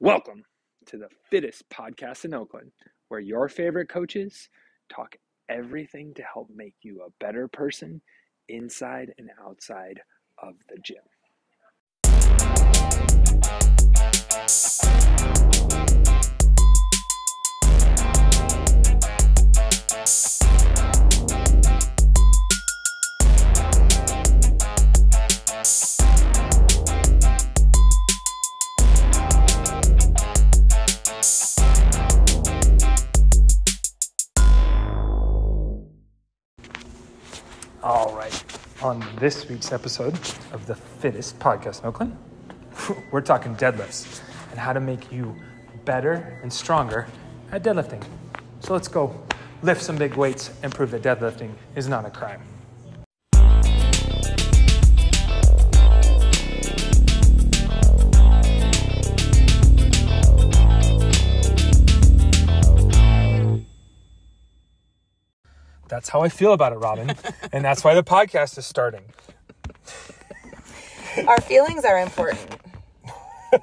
Welcome to the fittest podcast in Oakland, where your favorite coaches talk everything to help make you a better person inside and outside of the gym. On this week's episode of the fittest podcast in Oakland, we're talking deadlifts and how to make you better and stronger at deadlifting. So let's go lift some big weights and prove that deadlifting is not a crime. That's how I feel about it, Robyn. and that's why the podcast is starting. Our feelings are important.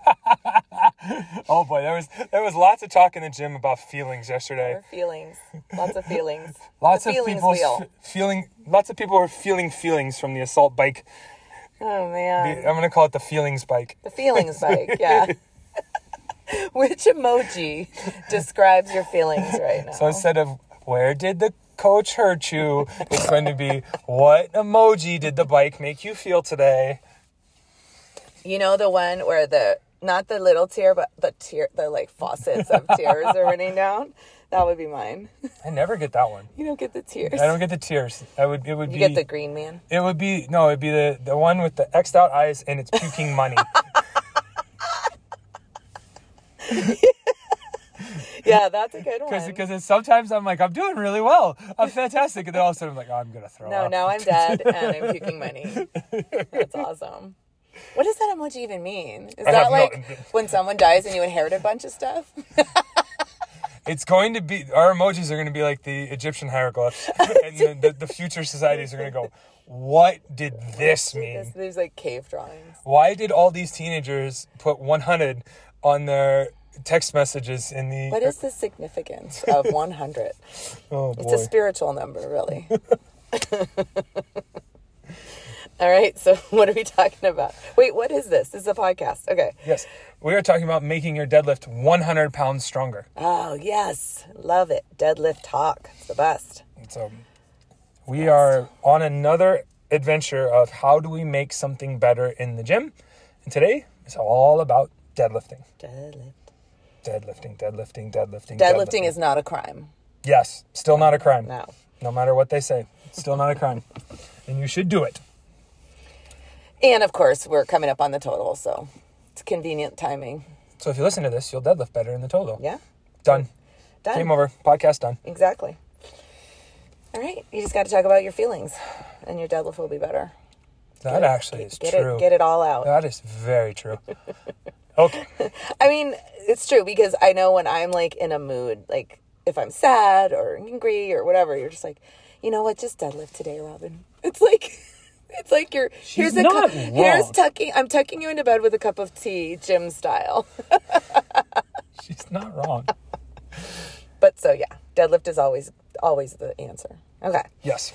Oh boy, there was there was lots of talk in the gym about feelings yesterday. Our feelings. Lots of feelings. Lots the of feelings people wheel. feeling lots of people were feeling feelings from the assault bike. Oh man. I'm going to call it the feelings bike. The feelings bike, yeah. Which emoji describes your feelings right now? So instead of where did the coach hurt you, it's going to be what emoji did the bike make you feel today? you know the one where the not the little tear, but the tear the like faucets of tears are running down? That would be mine. I never get that one. You don't get the tears. I don't get the tears. I would it would you be You get the green man. It would be no, it'd be the the one with the xed out eyes and it's puking money. Yeah, that's a good one. because sometimes I'm like I'm doing really well, I'm fantastic, and then all of a sudden I'm like oh, I'm gonna throw No, up. No, now I'm dead and I'm puking money. That's awesome. What does that emoji even mean? Is I that no- like when someone dies and you inherit a bunch of stuff? It's going to be our emojis are going to be like the Egyptian hieroglyphs, and the, the, the future societies are going to go. What did this mean? There's like cave drawings. Why did all these teenagers put 100 on their text messages in the? What is the significance of 100? oh boy. It's a spiritual number, really. All right, so what are we talking about? Wait, what is this? This is a podcast. Okay. yes, we are talking about making your deadlift 100 pounds stronger. Oh, yes. Love it. Deadlift talk. It's the best. So we are on another adventure of how do we make something better in the gym, and today is all about deadlifting. Deadlift. Deadlifting, deadlifting, deadlifting. Deadlifting is not a crime. yes, still not a crime. No. No matter what they say, still not a crime, and you should do it. And of course, we're coming up on the total, so it's convenient timing. So if you listen to this, you'll deadlift better in the total. Yeah. Done. Done. Game over. Podcast done. Exactly. All right. You just got to talk about your feelings, and your deadlift will be better. That Get actually is get true. It, get it all out. That is very true. Okay. I mean, it's true because I know when I'm like in a mood, like if I'm sad or angry or whatever, you're just like, you know what, just deadlift today, Robyn. It's like, it's like you're here's a not cu- here's tucking. I'm tucking you into bed with a cup of tea, gym style. She's not wrong. But so yeah, deadlift is always always the answer. Okay. Yes.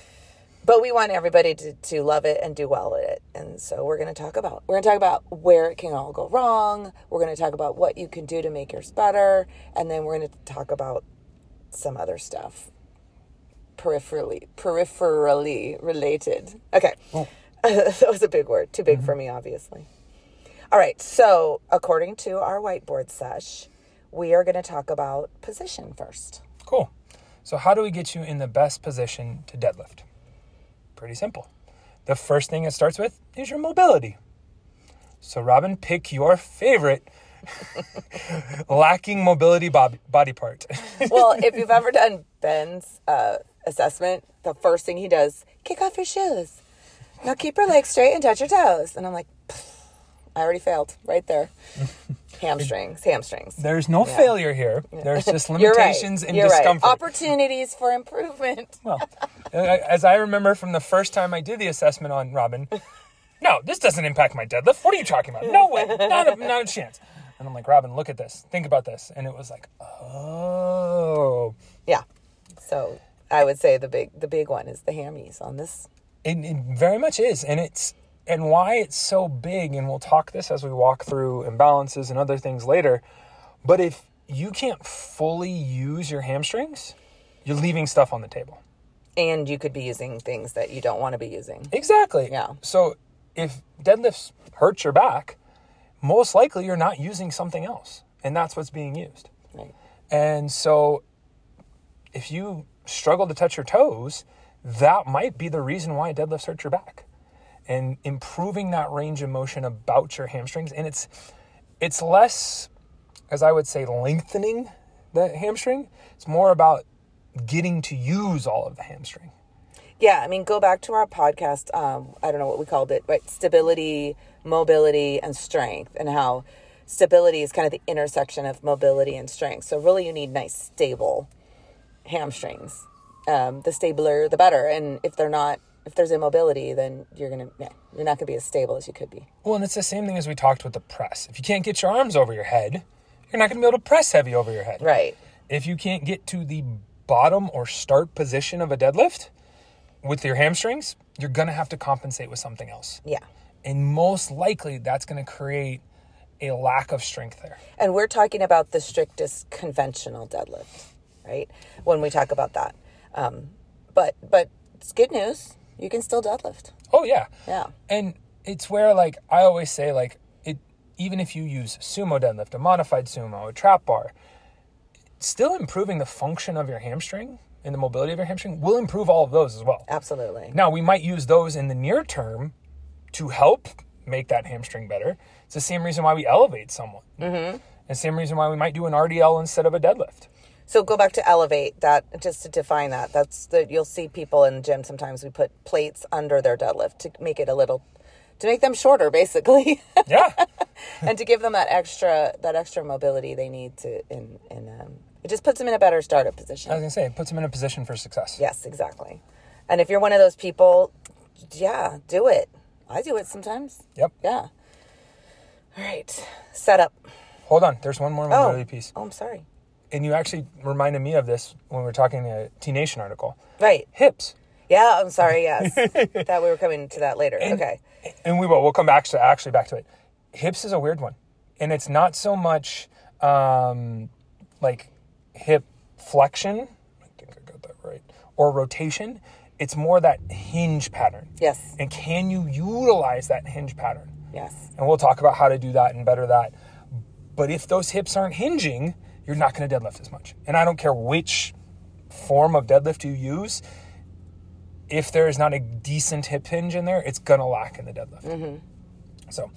But we want everybody to, to love it and do well at it. And so we're going to talk about we're going to talk about where it can all go wrong. We're going to talk about what you can do to make yours better. And then we're going to talk about some other stuff. Peripherally peripherally related. Okay. Oh. That was a big word. Too big for mm-hmm. me obviously. All right. So according to our whiteboard sesh we are going to talk about position first. Cool. So how do we get you in the best position to deadlift? Pretty simple. The first thing it starts with is your mobility. So Robyn, pick your favorite lacking mobility bob- body part. well, if you've ever done Ben's uh, assessment, the first thing he does, kick off your shoes. Now keep your legs straight and touch your toes. And I'm like, I already failed right there. hamstrings, hamstrings. There's no failure here. There's just You're right. limitations and You're discomfort. Right. Opportunities for improvement. Well, uh, as I remember from the first time I did the assessment on Robyn, no, this doesn't impact my deadlift. What are you talking about? No way, not a, not a chance. And I'm like, Robyn, look at this. Think about this. And it was like, oh. Yeah. So I would say the big the big one is the hammies on this. It, it very much is. And it's and why it's so big, and we'll talk this as we walk through imbalances and other things later. But if you can't fully use your hamstrings, you're leaving stuff on the table. And you could be using things that you don't want to be using. Exactly. Yeah. So if deadlifts hurt your back, most likely you're not using something else. And that's what's being used. Right. And so if you struggle to touch your toes, that might be the reason why deadlifts hurt your back. And improving that range of motion about your hamstrings. And it's it's less, as I would say, lengthening the hamstring. It's more about getting to use all of the hamstring. Yeah, I mean, go back to our podcast. Um, I don't know what we called it, right? Stability, mobility, and strength, and how stability is kind of the intersection of mobility and strength. So, really, you need nice, stable hamstrings. Um, the stabler, the better. And if they're not, if there's immobility, then you're gonna, yeah, you're not gonna be as stable as you could be. Well, and it's the same thing as we talked with the press. If you can't get your arms over your head, you're not going to be able to press heavy over your head. Right. If you can't get to the bottom or start position of a deadlift with your hamstrings, you're going to have to compensate with something else. Yeah. And most likely that's going to create a lack of strength there. And we're talking about the strictest conventional deadlift, right? When we talk about that. Um, but but it's good news. You can still deadlift. Oh yeah. Yeah. And it's where like I always say like it even if you use sumo deadlift, a modified sumo, a trap bar, still improving the function of your hamstring and the mobility of your hamstring will improve all of those as well. Absolutely. Now, we might use those in the near term to help make that hamstring better. It's the same reason why we elevate someone. Mm-hmm. The same reason why we might do an RDL instead of a deadlift. So go back to elevate that just to define that. That's the you'll see people in the gym sometimes we put plates under their deadlift to make it a little to make them shorter basically. Yeah. and to give them that extra that extra mobility they need to in in um, it just puts them in a better startup position. I was going to say, it puts them in a position for success. Yes, exactly. And if you're one of those people, yeah, do it. I do it sometimes. Yep. Yeah. All right. Setup. Hold on. There's one more Oh. mobility piece. Oh, I'm sorry. And you actually reminded me of this when we were talking a T Nation article. Right. Hips. Yeah, I'm sorry. Yes. that we were coming to that later. okay. and we will. We'll come back to actually back to it. Hips is a weird one, and it's not so much um, like hip flexion. I think I got that right. Or rotation. It's more that hinge pattern. Yes. And can you utilize that hinge pattern? Yes. And we'll talk about how to do that and better that. But if those hips aren't hinging, you're not going to deadlift as much. And I don't care which form of deadlift you use. If there is not a decent hip hinge in there, it's going to lack in the deadlift. Mm-hmm. So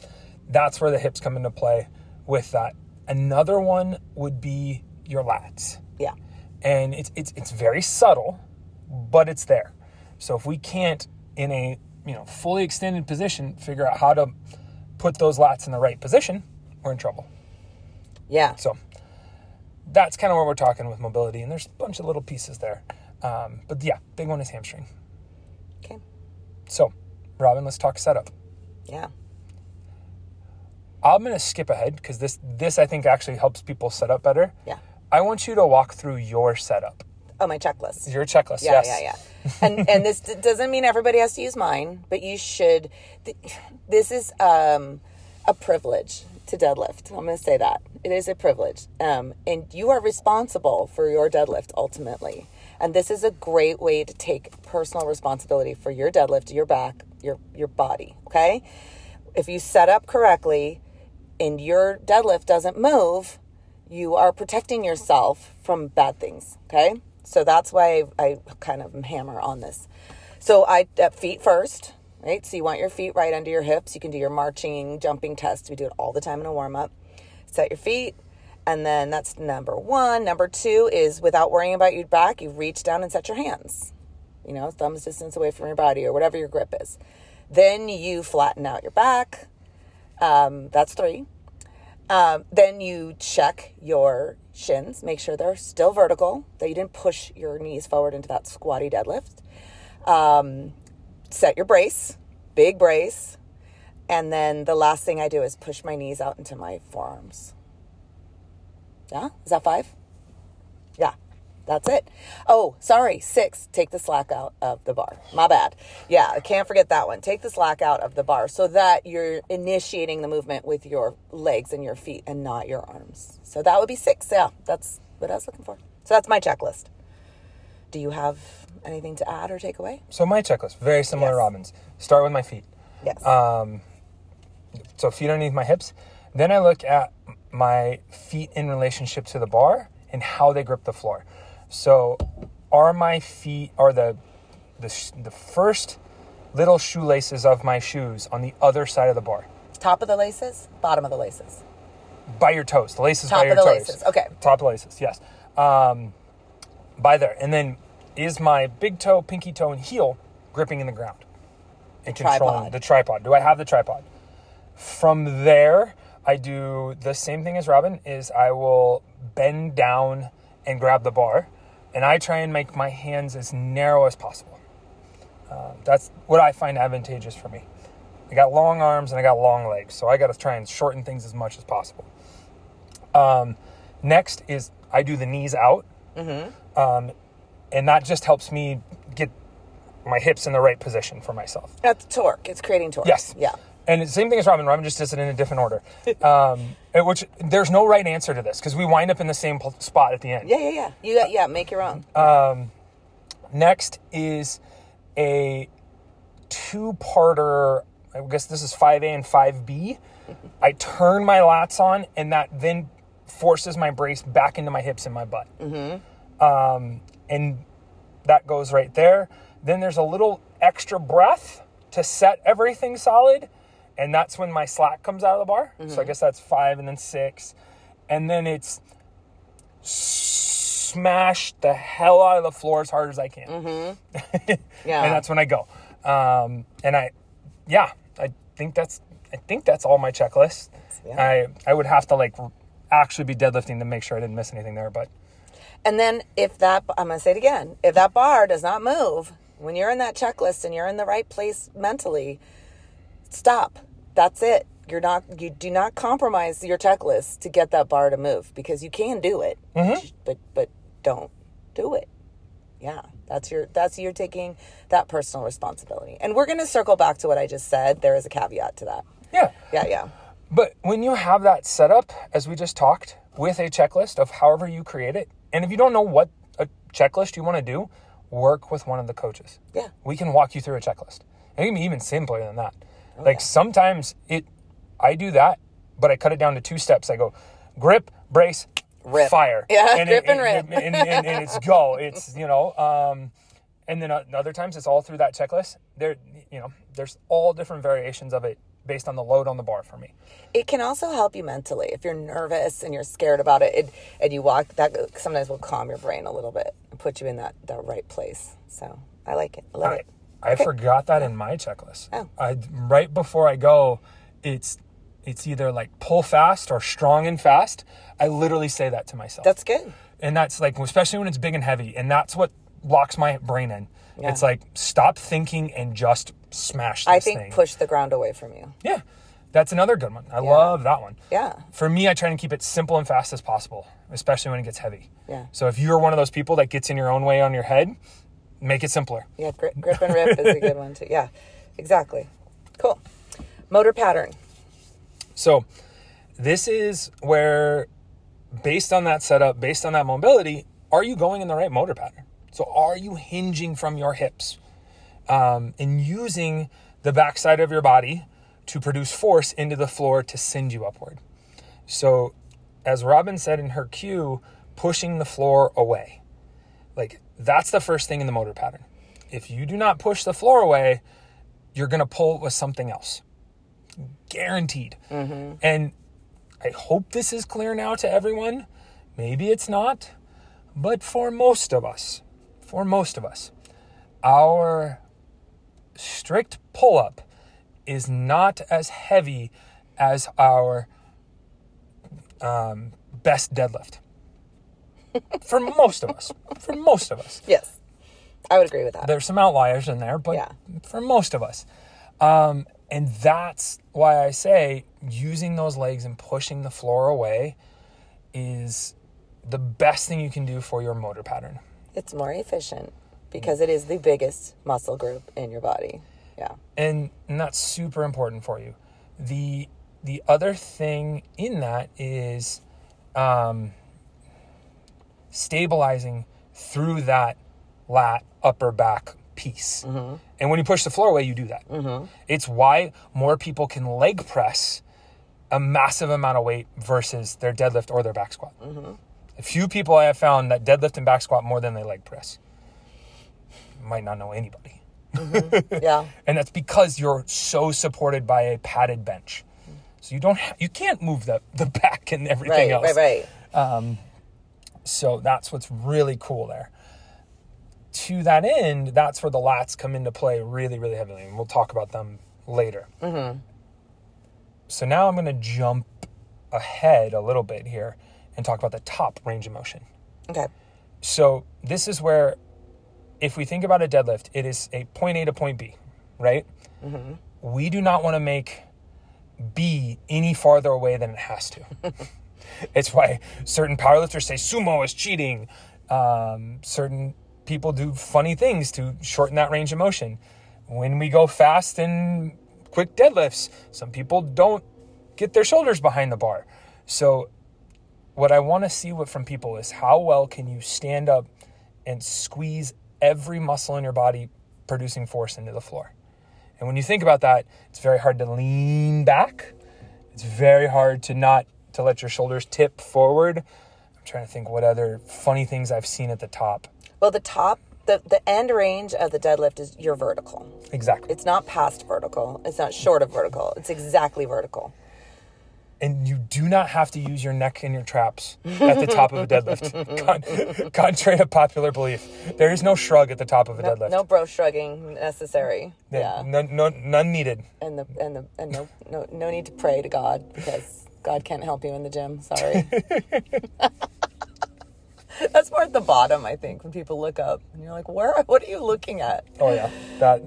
that's where the hips come into play with that. Another one would be your lats. Yeah. And it's it's it's very subtle, but it's there. So if we can't in a, you know, fully extended position figure out how to put those lats in the right position, we're in trouble. Yeah. So that's kind of where we're talking with mobility, and there's a bunch of little pieces there. Um, but yeah, big one is hamstring. Okay. So, Robyn, let's talk setup. Yeah. I'm going to skip ahead because this this I think actually helps people set up better. Yeah. I want you to walk through your setup, Oh, my checklist. your checklist. Yeah, yes. yeah, yeah. And and this d- doesn't mean everybody has to use mine, but you should. th- This is um, a privilege to deadlift. I'm going to say that it is a privilege, um, and you are responsible for your deadlift ultimately. And this is a great way to take personal responsibility for your deadlift, your back, your your body. Okay, if you set up correctly, and your deadlift doesn't move, you are protecting yourself from bad things. Okay. So that's why I, kind of hammer on this. So I, uh, feet first, right? So you want your feet right under your hips. You can do your marching, jumping test. We do it all the time in a warm up. Set your feet. And then that's number one. Number two is without worrying about your back, you reach down and set your hands, you know, thumbs distance away from your body or whatever your grip is. Then you flatten out your back. Um, that's three. Um, then you check your shins, make sure they're still vertical, that you didn't push your knees forward into that squatty deadlift. Um, set your brace, big brace. And then the last thing I do is push my knees out into my forearms. Yeah? Is that five? Yeah. That's it. Oh, sorry. Six. Take the slack out of the bar. My bad. Yeah, I can't forget that one. Take the slack out of the bar so that you're initiating the movement with your legs and your feet and not your arms. So that would be six. Yeah, that's what I was looking for. So that's my checklist. Do you have anything to add or take away? So my checklist, very similar Yes. to Robyn's. Start with my feet. Yes. So feet underneath my hips. Then I look at my feet in relationship to the bar and how they grip the floor. So are my feet are the the, the first little shoelaces of my shoes on the other side of the bar Top of the laces, bottom of the laces. by your toes. The laces Top by your of the toes. laces, okay. Top of the laces. Yes. Um, by there, and then is my big toe, pinky toe, and heel gripping in the ground and controlling tripod. the tripod. Do I have the tripod? From there, I do the same thing as Robyn. Is I will bend down and grab the bar, and I try and make my hands as narrow as possible. Uh, that's what I find advantageous for me. I got long arms and I got long legs, so I got to try and shorten things as much as possible. Um, next is I do the knees out, um, and that just helps me get my hips in the right position for myself. That's torque. It's creating torque. Yes. Yeah. And same thing as Robyn. Robyn just does it in a different order. Um, which there's no right answer to this because we wind up in the same spot at the end. Yeah, yeah, yeah. You got yeah, make your own. Next is a two-parter. I guess this is 5A and 5B. I turn my lats on, and that then forces my brace back into my hips and my butt. Um, and that goes right there. Then there's a little extra breath to set everything solid, and that's when my slack comes out of the bar. So I guess that's five, and then six, and then it's smash the hell out of the floor as hard as I can. Yeah. and that's when I go. Um, and I, yeah, I think that's I think that's all my checklist. Yeah. I I would have to like actually be deadlifting to make sure I didn't miss anything there, but And then if that, I'm going to say it again, if that bar does not move, when you're in that checklist and you're in the right place mentally, stop. That's it. You're not, you do not compromise your checklist to get that bar to move because you can do it, mm-hmm. but, but don't do it. Yeah. That's your, that's you're taking that personal responsibility. And we're going to circle back to what I just said. There is a caveat to that. yeah. Yeah. Yeah. But when you have that set up, as we just talked, with a checklist of however you create it, and if you don't know what a checklist you want to do, work with one of the coaches. Yeah. We can walk you through a checklist. It can be even simpler than that. like Oh, yeah. sometimes it, I do that, but I cut it down to two steps. I go grip, brace, Rip. fire. Yeah, and grip it- and rip. and, and, and it's go. It's you know, um, and then other times it's all through that checklist. There, you know, there's all different variations of it based on the load on the bar for me. It can also help you mentally if you're nervous and you're scared about it, it and you walk. That sometimes will calm your brain a little bit and put you in that that right place. So I like it. I love I, it. I forgot that in my checklist. Oh. I right before I go, it's it's either like pull fast or strong and fast. I literally say that to myself. That's good. and that's like especially when it's big and heavy, and that's what locks my brain in. Yeah. It's like stop thinking and just smash this I think thing. push the ground away from you. yeah, that's another good one. I love that one. Yeah. For me, I try to keep it simple and fast as possible, especially when it gets heavy. Yeah. So if you're one of those people that gets in your own way on your head, make it simpler. Yeah. Grip, grip and rip is a good one too. Yeah. Exactly. Cool. Motor pattern. So this is where, based on that setup, based on that mobility, are you going in the right motor pattern? So are you hinging from your hips um, and using the backside of your body to produce force into the floor to send you upward? So, as Robyn said in her cue, pushing the floor away. Like that's the first thing in the motor pattern. If you do not push the floor away, you're going to pull with something else guaranteed. And I hope this is clear now to everyone. Maybe it's not, but for most of us, for most of us, our strict pull up is not as heavy as our um, best deadlift. for most of us, for most of us. Yes. I would agree with that. There's some outliers in there, but Yeah. for most of us. Um, and that's why I say using those legs and pushing the floor away is the best thing you can do for your motor pattern. It's more efficient because it is the biggest muscle group in your body. Yeah. and, and that's super important for you. The the other thing in that is um, stabilizing through that lat upper back piece. Mm-hmm. And when you push the floor away, you do that. Mm-hmm. It's why more people can leg press a massive amount of weight versus their deadlift or their back squat. A few people I have found that deadlift and back squat more than they leg press. Might not know anybody. Yeah. and that's because you're so supported by a padded bench. So you don't ha- you can't move the the back and everything Right, else. right, right. Um, so that's what's really cool there. To that end, that's where the lats come into play really, really heavily, and we'll talk about them later. Hmm. So now I'm going to jump ahead a little bit here and talk about the top range of motion. Okay. So this is where, if we think about a deadlift, it is a point A to point B, right? We do not want to make B any farther away than it has to. it's why certain powerlifters say sumo is cheating. Um, certain people do funny things to shorten that range of motion. When we go fast and quick deadlifts, some people don't get their shoulders behind the bar. So what I want to see what from people is how well can you stand up and squeeze every muscle in your body producing force into the floor. And when you think about that, it's very hard to lean back. It's very hard to not to let your shoulders tip forward. I'm trying to think what other funny things I've seen at the top. Well, the top, the, the end range of the deadlift is your vertical. Exactly. It's not past vertical. It's not short of vertical. It's exactly vertical. And you do not have to use your neck and your traps at the top of a deadlift. Con- contrary to popular belief, there is no shrug at the top of a deadlift. No bro shrugging necessary. Yeah. None, none, none needed. And the and the and no no no need to pray to God because God can't help you in the gym. Sorry. That's more at the bottom, I think, when people look up and you're like, "Where? What are you looking at?" Oh yeah, that.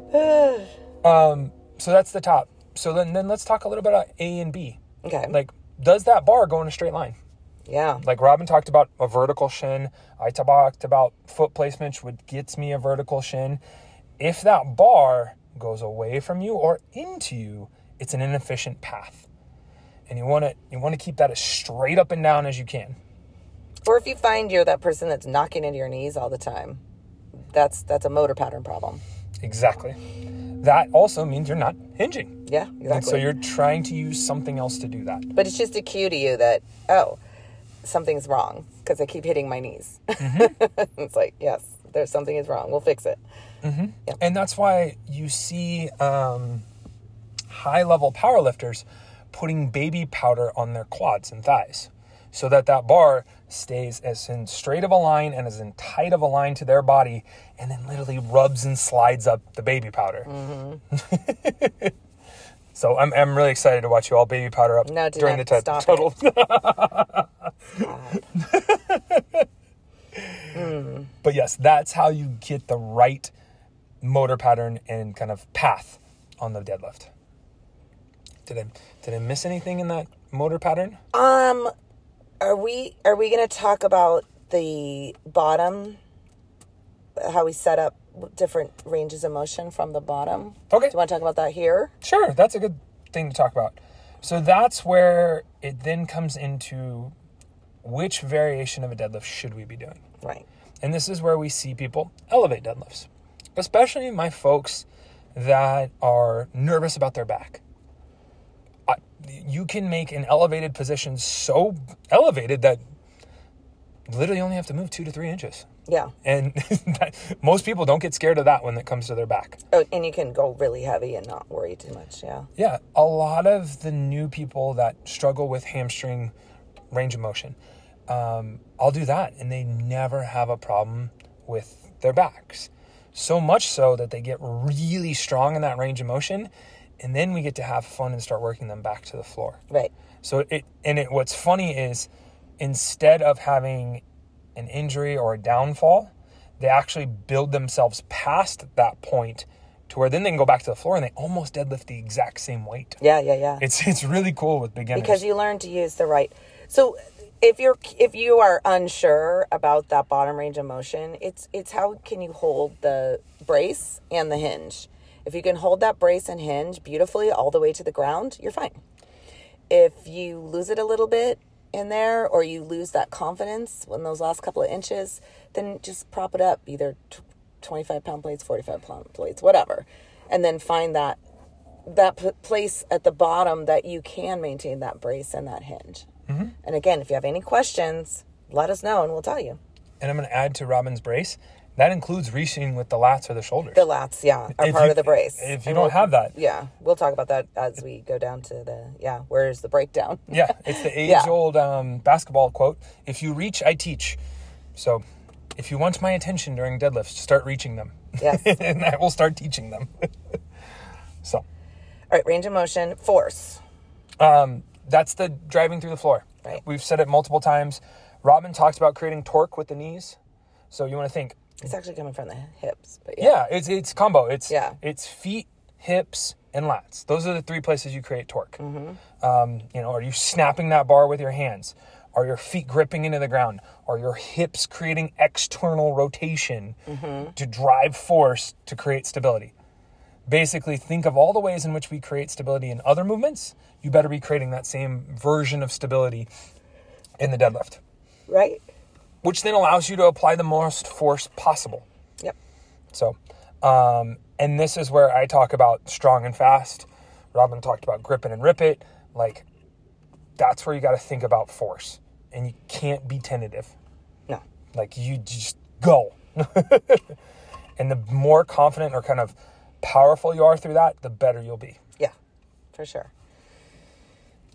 um. So that's the top. So then, then let's talk a little bit about A and B. Okay. Like, does that bar go in a straight line? yeah. Like Robyn talked about a vertical shin. I talked about foot placement, which gets me a vertical shin. If that bar goes away from you or into you, it's an inefficient path. And you want to you want to keep that as straight up and down as you can. Or if you find you're that person that's knocking into your knees all the time, that's that's a motor pattern problem. Exactly. That also means you're not hinging. Yeah, And exactly. so you're trying to use something else to do that. but it's just a cue to you that oh, something's wrong because I keep hitting my knees. Mm-hmm. it's like yes, there's something is wrong. We'll fix it. And that's why you see um, high level powerlifters putting baby powder on their quads and thighs so that that bar stays as in straight of a line and as in tight of a line to their body and then literally rubs and slides up the baby powder. so I'm, I'm really excited to watch you all baby powder up No, during the t- total. But yes, that's how you get the right motor pattern and kind of path on the deadlift. Did I did I miss anything in that motor pattern? Um, are we are we going to talk about the bottom? How we set up different ranges of motion from the bottom? Okay. Do you want to talk about that here? Sure, that's a good thing to talk about. So that's where it then comes into which variation of a deadlift should we be doing? Right. And this is where we see people elevate deadlifts, especially my folks that are nervous about their back. You can make an elevated position so elevated that you literally only have to move two to three inches. Yeah. And that, most people don't get scared of that when it comes to their back. Oh, and you can go really heavy and not worry too much. Yeah. Yeah, a lot of the new people that struggle with hamstring range of motion, um, I'll do that, and they never have a problem with their backs. So much so that they get really strong in that range of motion, and then we get to have fun and start working them back to the floor. Right. So it and it what's funny is instead of having an injury or a downfall, they actually build themselves past that point to where then they can go back to the floor and they almost deadlift the exact same weight. Yeah. Yeah. Yeah. It's it's really cool with beginners. because you learn to use the right. So if you're if you are unsure about that bottom range of motion, it's it's how can you hold the brace and the hinge. If you can hold that brace and hinge beautifully all the way to the ground, you're fine. If you lose it a little bit in there or you lose that confidence in those last couple of inches, then just prop it up either 25 pound plates, 45 pound plates, whatever. And then find that that p- place at the bottom that you can maintain that brace and that hinge. Mm-hmm. And again, if you have any questions, let us know and we'll tell you. And I'm going to add to Robyn's brace. That includes reaching with the lats or the shoulders. The lats, yeah, are If part you- of the brace. if you And don't we'll- have that. yeah, we'll talk about that as we go down to the yeah. Where's the breakdown? yeah, it's the age-old um, basketball quote. If you reach, I teach. So, if you want my attention during deadlifts, start reaching them. Yes. and I will start teaching them. so, All right, range of motion, force. um, that's the driving through the floor. Right. We've said it multiple times. Robyn talks about creating torque with the knees. So you want to think, It's actually coming from the hips, but yeah. yeah, it's it's combo. It's Yeah. it's feet, hips, and lats. Those are the three places you create torque. Mm-hmm. Um, you know, are you snapping that bar with your hands? Are your feet gripping into the ground? Are your hips creating external rotation Mm-hmm. to drive force to create stability? Basically, think of all the ways in which we create stability in other movements. You better be creating that same version of stability in the deadlift, Right. Which then allows you to apply the most force possible. Yep. So, um, and this is where I talk about strong and fast. Robyn talked about grip it and rip it. Like, that's where you got to think about force, and you can't be tentative. No. Like, you just go. and the more confident or kind of powerful you are through that, the better you'll be. Yeah, for sure.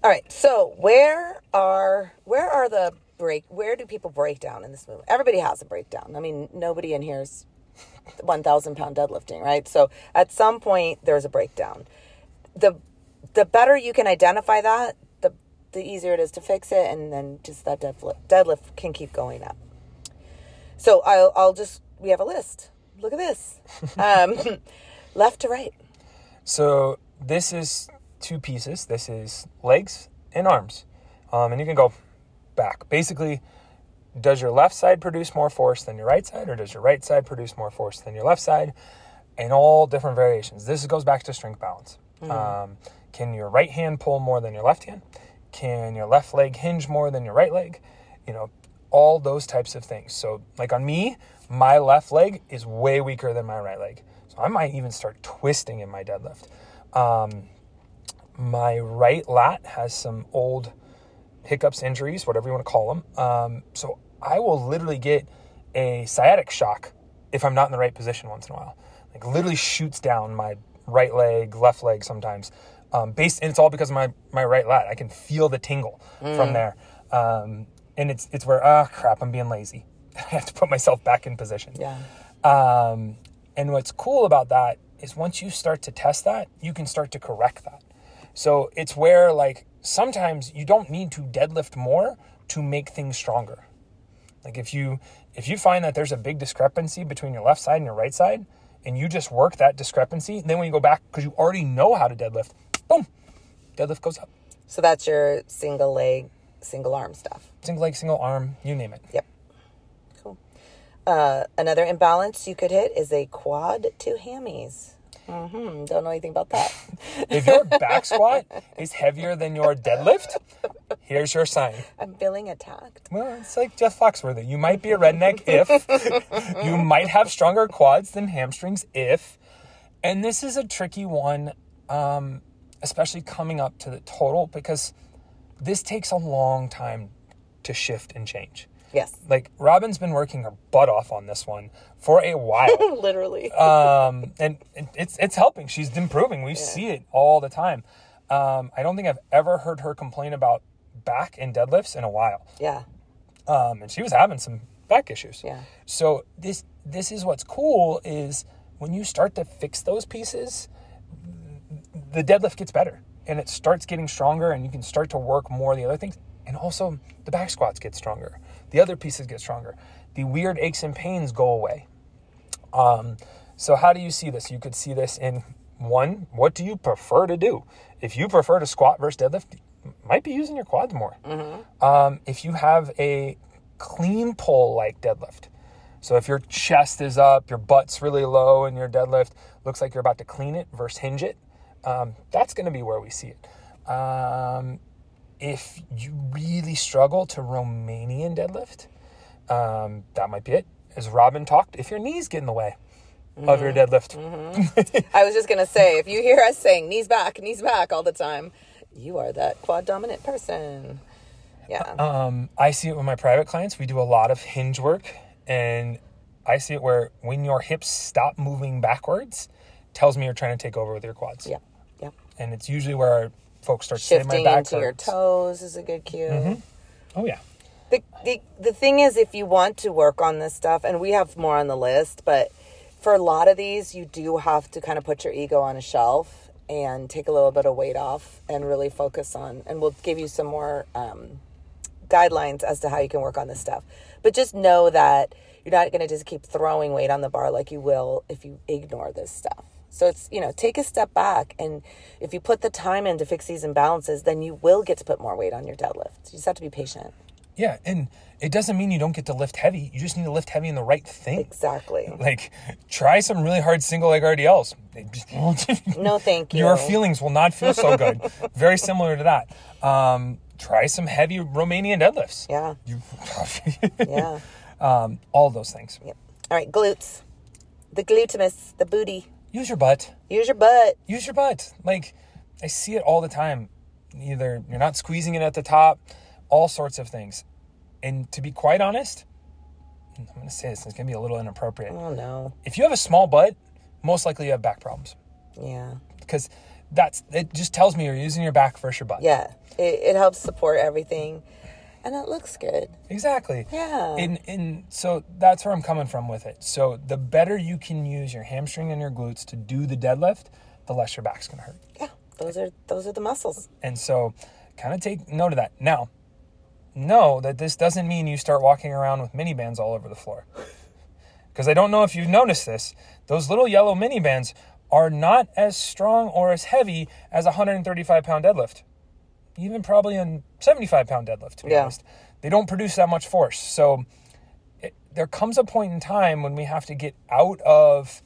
All right. So where are where are the break? Where do people break down in this movement? Everybody has a breakdown. I mean, nobody in here is one thousand pound deadlifting, right? So at some point there's a breakdown. The the better you can identify that, the the easier it is to fix it, and then just that deadlift deadlift can keep going up. So I'll I'll just we have a list. Look at this, um, left to right. So this is two pieces. This is legs and arms, um, and you can go back. Basically, does your left side produce more force than your right side, or does your right side produce more force than your left side? And all different variations. This goes back to strength balance. Um, can your right hand pull more than your left hand? Can your left leg hinge more than your right leg? You know, all those types of things. So, like on me, my left leg is way weaker than my right leg. So, I might even start twisting in my deadlift. Um, my right lat has some old hiccups, injuries, whatever you want to call them. Um, so, I will literally get a sciatic shock if I'm not in the right position once in a while. Like, literally shoots down my right leg, left leg sometimes. Um, based, and it's all because of my, my right lat. I can feel the tingle from there. Um, and it's it's where ah crap I'm being lazy. I have to put myself back in position. Yeah. Um, and what's cool about that is once you start to test that, you can start to correct that. So it's where like sometimes you don't need to deadlift more to make things stronger. Like if you if you find that there's a big discrepancy between your left side and your right side, and you just work that discrepancy, then when you go back because you already know how to deadlift, boom, deadlift goes up. So that's your single leg, single arm stuff. Single leg, single arm, you name it. Yep. Cool. Uh, another imbalance you could hit is a quad to hammies. Hmm Don't know anything about that. If your back squat is heavier than your deadlift, here's your sign. I'm feeling attacked. Well, it's like Jeff Foxworthy. You might be a redneck if you might have stronger quads than hamstrings if, and this is a tricky one, um, especially coming up to the total because this takes a long time to shift and change. Yes. Like Robyn's been working her butt off on this one for a while. Literally. um, and it- it's it's helping. She's improving. We see it all the time. Um, I don't think I've ever heard her complain about back and deadlifts in a while. yeah. Um, and she was having some back issues. Yeah. So this this is what's cool is when you start to fix those pieces, the deadlift gets better and it starts getting stronger, and you can start to work more of the other things. And also the back squats get stronger. The other pieces get stronger. The weird aches and pains go away. Um, so how do you see this? You could see this in one, what do you prefer to do? If you prefer to squat versus deadlift, might be using your quads more. Um, if you have a clean pull like deadlift, so if your chest is up, your butt's really low, and your deadlift looks like you're about to clean it versus hinge it, um, that's going to be where we see it. Um, if you really struggle to Romanian deadlift, um, that might be it. As Robyn talked, if your knees get in the way of your deadlift, I was just gonna say, if you hear us saying knees back, knees back all the time, you are that quad dominant person. Yeah. Um, I see it with my private clients. We do a lot of hinge work, and I see it where when your hips stop moving backwards, tells me you're trying to take over with your quads. yeah. Yeah. And it's usually where our folks start Shifting into your toes is a good cue. Oh yeah, the, the the thing is if you want to work on this stuff and we have more on the list but for a lot of these you do have to kind of put your ego on a shelf and take a little bit of weight off and really focus on and we'll give you some more um, guidelines as to how you can work on this stuff. But just know that you're not going to just keep throwing weight on the bar like you will if you ignore this stuff so it's you know take a step back and if you put the time in to fix these imbalances then you will get to put more weight on your deadlift you just have to be patient yeah, and it doesn't mean you don't get to lift heavy. You just need to lift heavy in the right thing. exactly Like, try some really hard single leg RDLs. No, thank you. Your feelings will not feel so good. Very similar to that. Um, try some heavy Romanian deadlifts. Yeah. You, Yeah. um, all those things. Yep. All right, glutes. The glutimus, the booty. Use your butt. Use your butt. Use your butt. Like, I see it all the time. Either you're not squeezing it at the top, all sorts of things. And to be quite honest, I'm going to say this, it's going to be a little inappropriate. Oh no. If you have a small butt, most likely you have back problems Yeah. because that's it just tells me you're using your back versus your butt. Yeah. It, it helps support everything, and it looks good. Exactly. Yeah. And and so that's where I'm coming from with it. So the better you can use your hamstring and your glutes to do the deadlift, the less your back's gonna hurt. Yeah. Those are those are the muscles. And so kind of take note of that. Now, know that this doesn't mean you start walking around with mini bands all over the floor. Because I don't know if you've noticed this. Those little yellow mini bands are not as strong or as heavy as a 135 pound deadlift. Even probably a 75 pound deadlift, to be Yeah. honest. They don't produce that much force. So it, there comes a point in time when we have to get out of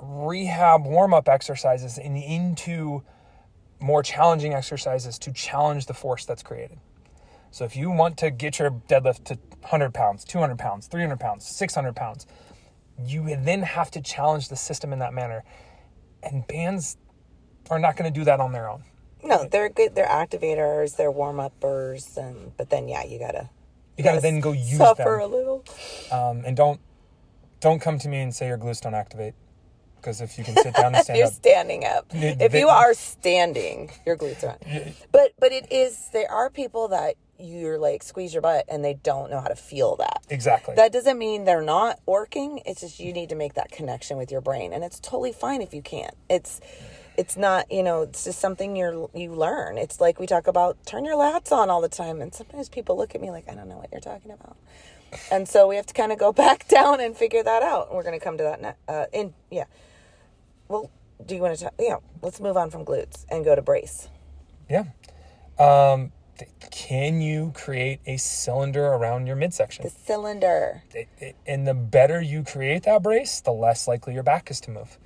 rehab warm up exercises and into more challenging exercises to challenge the force that's created. So if you want to get your deadlift to 100 pounds, 200 pounds, 300 pounds, 600 pounds, you then have to challenge the system in that manner. And bands are not going to do that on their own. No, they're good. They're activators. They're warm uppers, and but then yeah, you gotta You got to then go use suffer a little. Um, and don't don't come to me and say your glutes don't activate. Because if you can sit down and stand You're up, standing up. They- If you are standing, your glutes are on. But but it is. There are people that you're like squeeze your butt and they don't know how to feel that. exactly. That doesn't mean they're not working. It's just you need to make that connection with your brain, and it's totally fine if you can't. It's it's not you know it's just something you're you learn. It's like we talk about turn your lats on all the time, and sometimes people look at me like I don't know what you're talking about, and so we have to kind of go back down and figure that out. And we're going to come to that ne- uh, in yeah. Well, do you want to talk? Yeah, let's move on from glutes and go to brace. Yeah. Um, th- can you create a cylinder around your midsection? The cylinder. It- it- and the better you create that brace, the less likely your back is to move.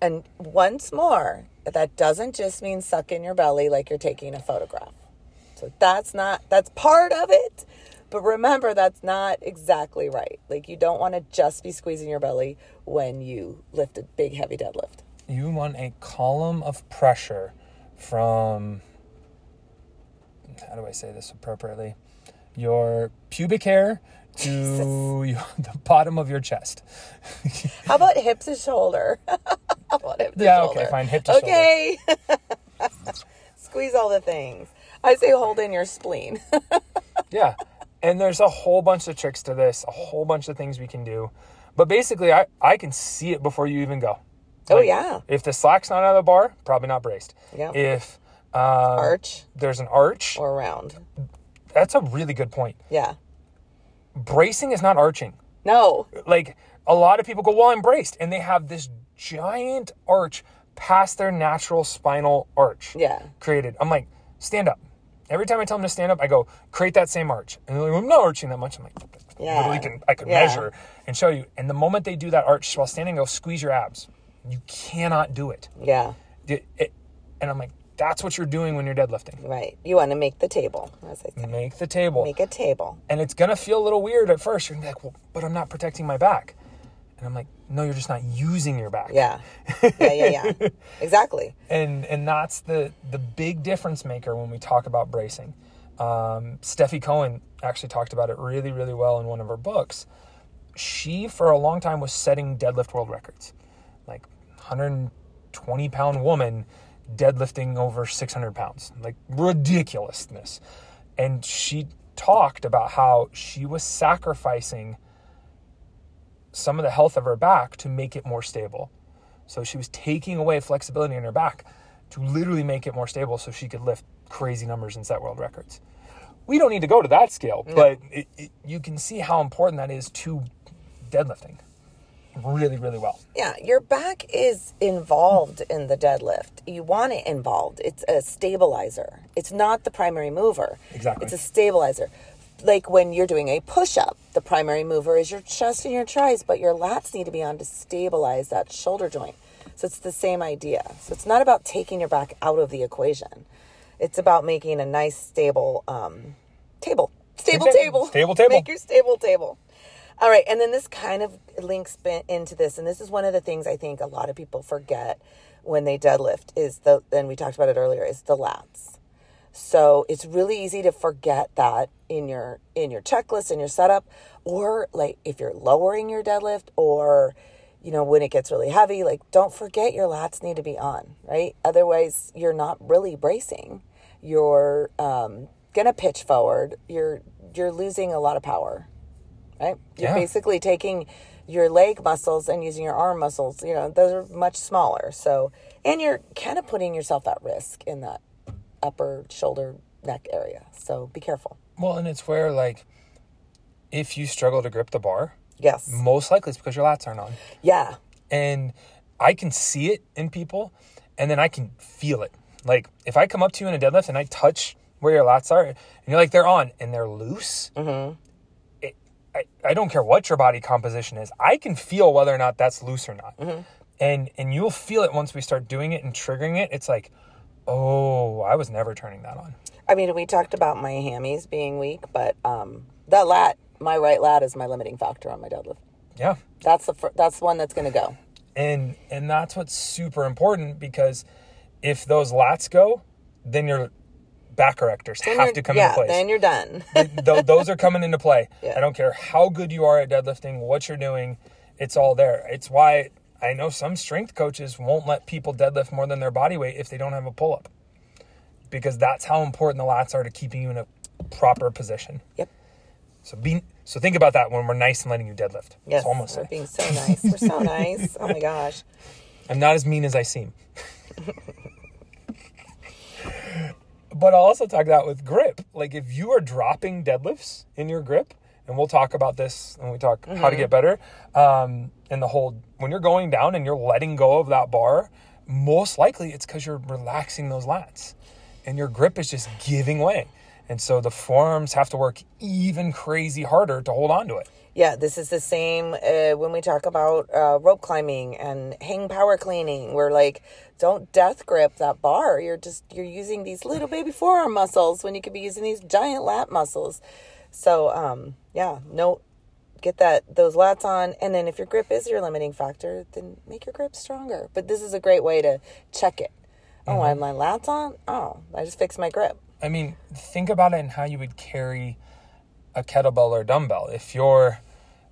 And once more, that doesn't just mean suck in your belly like you're taking a photograph. So that's not, that's part of it. But remember, that's not exactly right. Like, you don't want to just be squeezing your belly when you lift a big, heavy deadlift. You want a column of pressure from, how do I say this appropriately? Your pubic hair to your, the bottom of your chest. How about hip to shoulder? How about hip to Yeah, shoulder? okay, fine, hip to shoulder. okay. Squeeze all the things. I say hold in your spleen. Yeah. And there's a whole bunch of tricks to this, a whole bunch of things we can do. But basically, I, I can see it before you even go. oh, yeah. If the slack's not out of the bar, probably not braced. Yeah. If um, Arch there's an arch, or round. that's a really good point. Yeah. Bracing is not arching. No. Like a lot of people go, well, I'm braced, and they have this giant arch past their natural spinal arch. Yeah. Created. I'm like, stand up. Every time I tell them to stand up, I go, create that same arch. And they're like, I'm not arching that much. I'm like, Yeah. literally can, I could Yeah. measure and show you. And the moment they do that arch while standing, go squeeze your abs. You cannot do it. Yeah. It- it- and I'm like, that's what you're doing when you're deadlifting. Right. You want to make the table, as I say. Make the table. Make a table. and it's gonna feel a little weird at first. You're gonna be like, well, but I'm not protecting my back. And I'm like, no, you're just not using your back. Yeah. Yeah, yeah, yeah. exactly. And and that's the the big difference maker when we talk about bracing. Um, Stefi Cohen actually talked about it really, really well in one of her books. She, for a long time, was setting deadlift world records, like 120 pound woman deadlifting over 600 pounds, like ridiculousness. And she talked about how she was sacrificing some of the health of her back to make it more stable. So she was taking away flexibility in her back to literally make it more stable so she could lift crazy numbers and set world records. We don't need to go to that scale, but it, it, you can see how important that is to deadlifting really, really well. Yeah, your back is involved in the deadlift. You want it involved. It's a stabilizer. It's not the primary mover. Exactly. It's a stabilizer. Like when you're doing a push up, the primary mover is your chest and your tris, but your lats need to be on to stabilize that shoulder joint. So it's the same idea. So it's not about taking your back out of the equation. It's about making a nice stable um, table. Stable Exactly. table. Stable table. Make your stable table. All right, and then this kind of links into this, and this is one of the things I think a lot of people forget when they deadlift is the, and we talked about it earlier, is the lats. So it's really easy to forget that in your in your checklist in your setup, or like if you're lowering your deadlift, or you know when it gets really heavy, like don't forget your lats need to be on, right? Otherwise, you're not really bracing. You're um, gonna pitch forward. You're you're losing a lot of power right? You're Yeah. basically taking your leg muscles and using your arm muscles. You know, those are much smaller. So, and you're kind of putting yourself at risk in that upper shoulder neck area. So be careful. Well, and it's where, like, if you struggle to grip the bar, Yes. most likely it's because your lats aren't on. Yeah. and I can see it in people, and then I can feel it. Like if I come up to you in a deadlift and I touch where your lats are, and you're like they're on and they're loose. It, I I don't care what your body composition is. I can feel whether or not that's loose or not, and and you'll feel it once we start doing it and triggering it. It's like, oh, I was never turning that on. I mean, we talked about my hammies being weak, but um, that lat, my right lat, is my limiting factor on my deadlift. Yeah, That's the fir- that's the one that's going to go. and and that's what's super important because if those lats go, then your back correctors Then have to come yeah, into place. then you're done. Th- those are coming into play. Yeah. I don't care how good you are at deadlifting, what you're doing, it's all there. It's why I know some strength coaches won't let people deadlift more than their body weight if they don't have a pull up. Because that's how important the lats are to keeping you in a proper position. yep. So be so think about that when we're nice and letting you deadlift. Yes. We're being so nice. We're so nice. Oh my gosh. I'm not as mean as I seem. but I'll also talk that with grip. Like if you are dropping deadlifts in your grip, and we'll talk about this when we talk how to get better. Um, and the whole when you're going down and you're letting go of that bar, most likely it's because you're relaxing those lats, and your grip is just giving way. And so the forearms have to work even crazy harder to hold on to it. Yeah, this is the same uh, when we talk about uh, rope climbing and hang power cleaning. We're like, don't death grip that bar. You're just you're using these little baby forearm muscles when you could be using these giant lat muscles. So, um, yeah, no, get that those lats on, and then if your grip is your limiting factor, then make your grip stronger. But this is a great way to check it. Oh, I have my lats on. Oh, I just fixed my grip. I mean, think about it and how you would carry a kettlebell or dumbbell. If your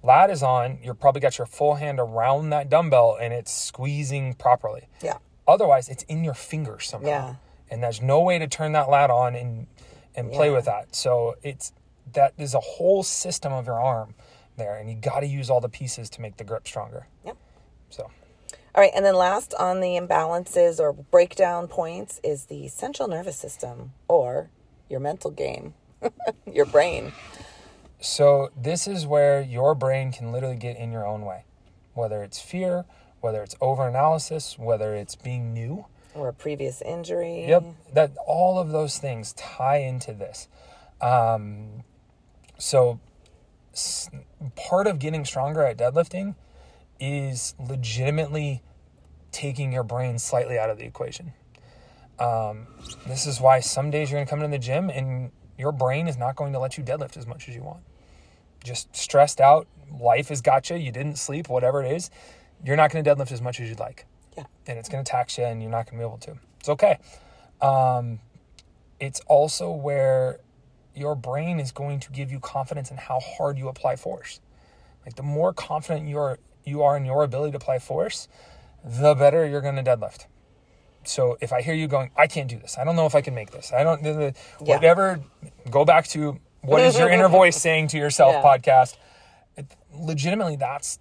lat is on, you're probably got your full hand around that dumbbell and it's squeezing properly. Yeah. Otherwise, it's in your fingers somehow. Yeah. And there's no way to turn that lat on and and play Yeah. with that. So it's that is a whole system of your arm there, and you got to use all the pieces to make the grip stronger. Yep. So All right, and then last on the imbalances or breakdown points is the central nervous system or your mental game, your brain. So this is where your brain can literally get in your own way, whether it's fear, whether it's overanalysis, whether it's being new. Or a previous injury. Yep, that all of those things tie into this. Um, so, s- part of getting stronger at deadlifting is legitimately taking your brain slightly out of the equation. Um, this is why some days you're going to come into the gym and your brain is not going to let you deadlift as much as you want. Just stressed out, life has got you, you didn't sleep, whatever it is, you're not going to deadlift as much as you'd like. Yeah. And it's going to tax you and you're not going to be able to. It's okay. Um, it's also where your brain is going to give you confidence in how hard you apply force. Like the more confident you are you are in your ability to apply force, the better you're going to deadlift. So if I hear you going, I can't do this. I don't know if I can make this. I don't Yeah. whatever. Go back to what is your inner voice saying to yourself Yeah. podcast. It, legitimately, that's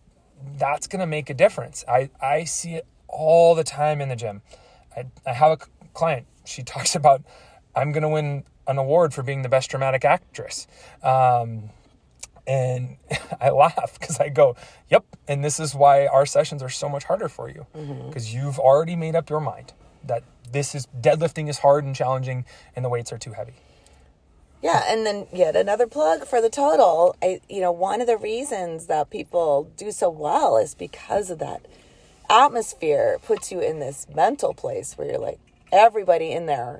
that's going to make a difference. I I see it all the time in the gym. I I have a client. She talks about I'm going to win an award for being the best dramatic actress. Um, and I laugh because I go, yep. And this is why our sessions are so much harder for you because you've already made up your mind that this is deadlifting is hard and challenging and the weights are too heavy. Yeah, and then yet another plug for the total. I, you know, one of the reasons that people do so well is because of that atmosphere puts you in this mental place where you're like everybody in there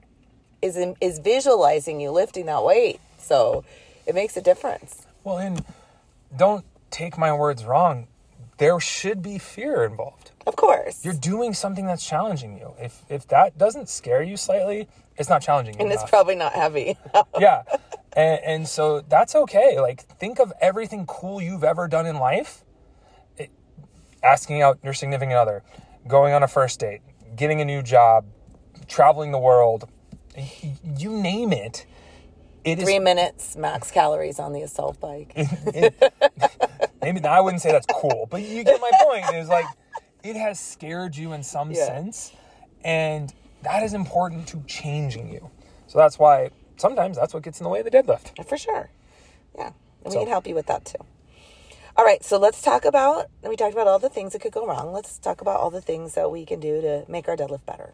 is in, is visualizing you lifting that weight. So it makes a difference. Well, and don't take my words wrong. There should be fear involved. Of course. You're doing something that's challenging you. If if that doesn't scare you slightly, it's not challenging you. and it's probably not heavy. yeah. And, and so that's okay. Like, think of everything cool you've ever done in life. It, asking out your significant other, going on a first date, getting a new job, traveling the world, you name it. It is Three minutes max calories on the assault bike. maybe I wouldn't say that's cool, but you get my point. Is like it has scared you in some Yeah. sense, and that is important to changing you. So that's why sometimes that's what gets in the way of the deadlift. For sure. Yeah. And we can help you with that too. All right, so let's talk about we talked about all the things that could go wrong. Let's talk about all the things that we can do to make our deadlift better.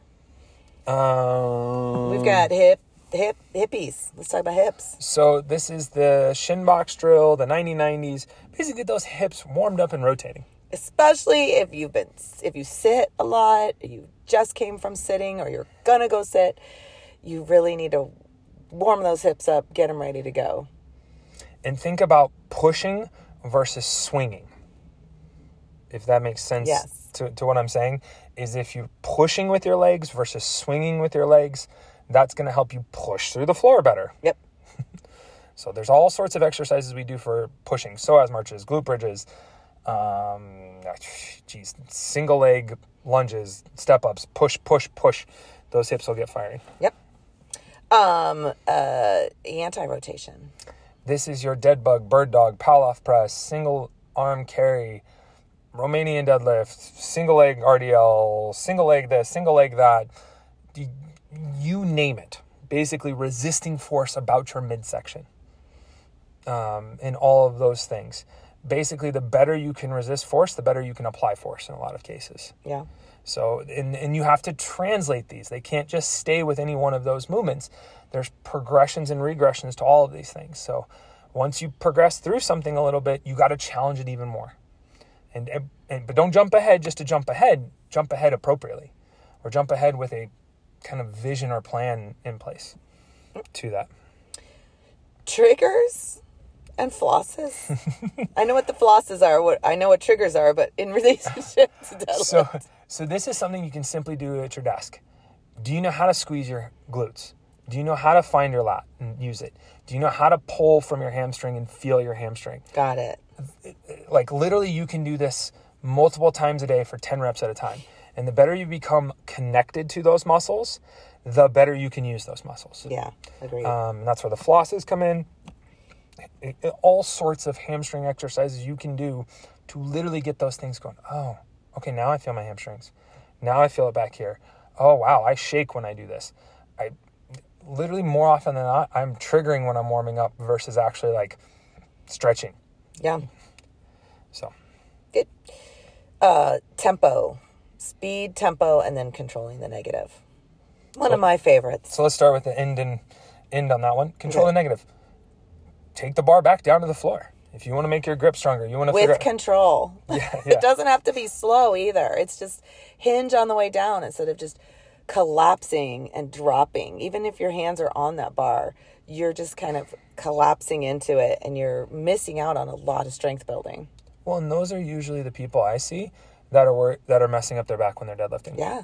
Um, We've got hip hip hippies. Let's talk about hips. So this is the shin box drill, the 9090s. Basically, get those hips warmed up and rotating. Especially if you've been if you sit a lot, you just came from sitting or you're to go sit, you really need to warm those hips up, get them ready to go. And think about pushing versus swinging. If that makes sense Yes. to, to what I'm saying, is if you're pushing with your legs versus swinging with your legs, that's going to help you push through the floor better. Yep. So there's all sorts of exercises we do for pushing: psoas marches, glute bridges, um, geez, single leg lunges, step ups, push, push, push. Those hips will get firing. Yep. Um uh anti-rotation. This is your dead bug, bird dog, Palloff press, single arm carry, Romanian deadlift, single leg RDL, single leg this, single leg that. You- You name it. Basically, resisting force about your midsection. Um, and all of those things. Basically, the better you can resist force, the better you can apply force in a lot of cases. Yeah. So, and, and you have to translate these. They can't just stay with any one of those movements. There's progressions and regressions to all of these things. So, once you progress through something a little bit, you got to challenge it even more. And, and, and but don't jump ahead just to jump ahead. Jump ahead appropriately, or jump ahead with a kind of vision or plan in place to that. triggers and flosses. I know what the flosses are. What I know what triggers are, but in relationship to deadlift, So, so this is something you can simply do at your desk. Do you know how to squeeze your glutes? Do you know how to find your lat and use it? Do you know how to pull from your hamstring and feel your hamstring? got it. Like literally, you can do this multiple times a day for 10 reps at a time. And the better you become connected to those muscles, the better you can use those muscles. Yeah, agreed. Um, and that's where the flosses come in. It- it- all sorts of hamstring exercises you can do to literally get those things going. Oh, okay, now I feel my hamstrings. Now I feel it back here. Oh, wow, I shake when I do this. I literally more often than not, I'm triggering when I'm warming up versus actually like stretching. yeah, So, good. Uh, tempo, speed, tempo, and then controlling the negative. One of my favorites. So let's start with the end and end on that one. Control the negative. Take the bar back down to the floor. If you want to make your grip stronger, you want to With out, control. yeah. It doesn't have to be slow either. It's just hinge on the way down instead of just collapsing and dropping. Even if your hands are on that bar, you're just kind of collapsing into it and you're missing out on a lot of strength building. Well, and those are usually the people I see that are wor- that are messing up their back when they're deadlifting. Yeah.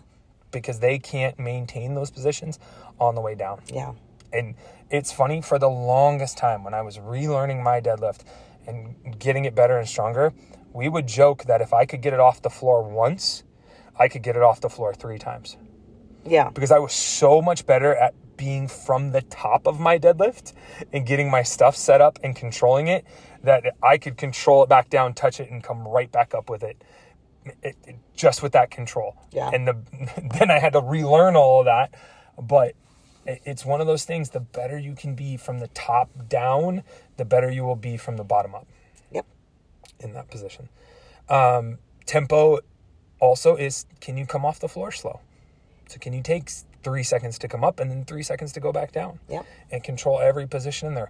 Because they can't maintain those positions on the way down. Yeah. And it's funny for the longest time when I was relearning my deadlift and getting it better and stronger, we would joke that if I could get it off the floor once, I could get it off the floor three times. Yeah. Because I was so much better at being from the top of my deadlift and getting my stuff set up and controlling it that I could control it back down, touch it, and come right back up with it. It, it- just with that control. Yeah. And the then I had to relearn all of that. But it- it's one of those things. The better you can be from the top down, the better you will be from the bottom up Yep. in that position. Um, tempo also is can you come off the floor slow? So can you take three seconds to come up and then three seconds to go back down? Yeah. And control every position in there.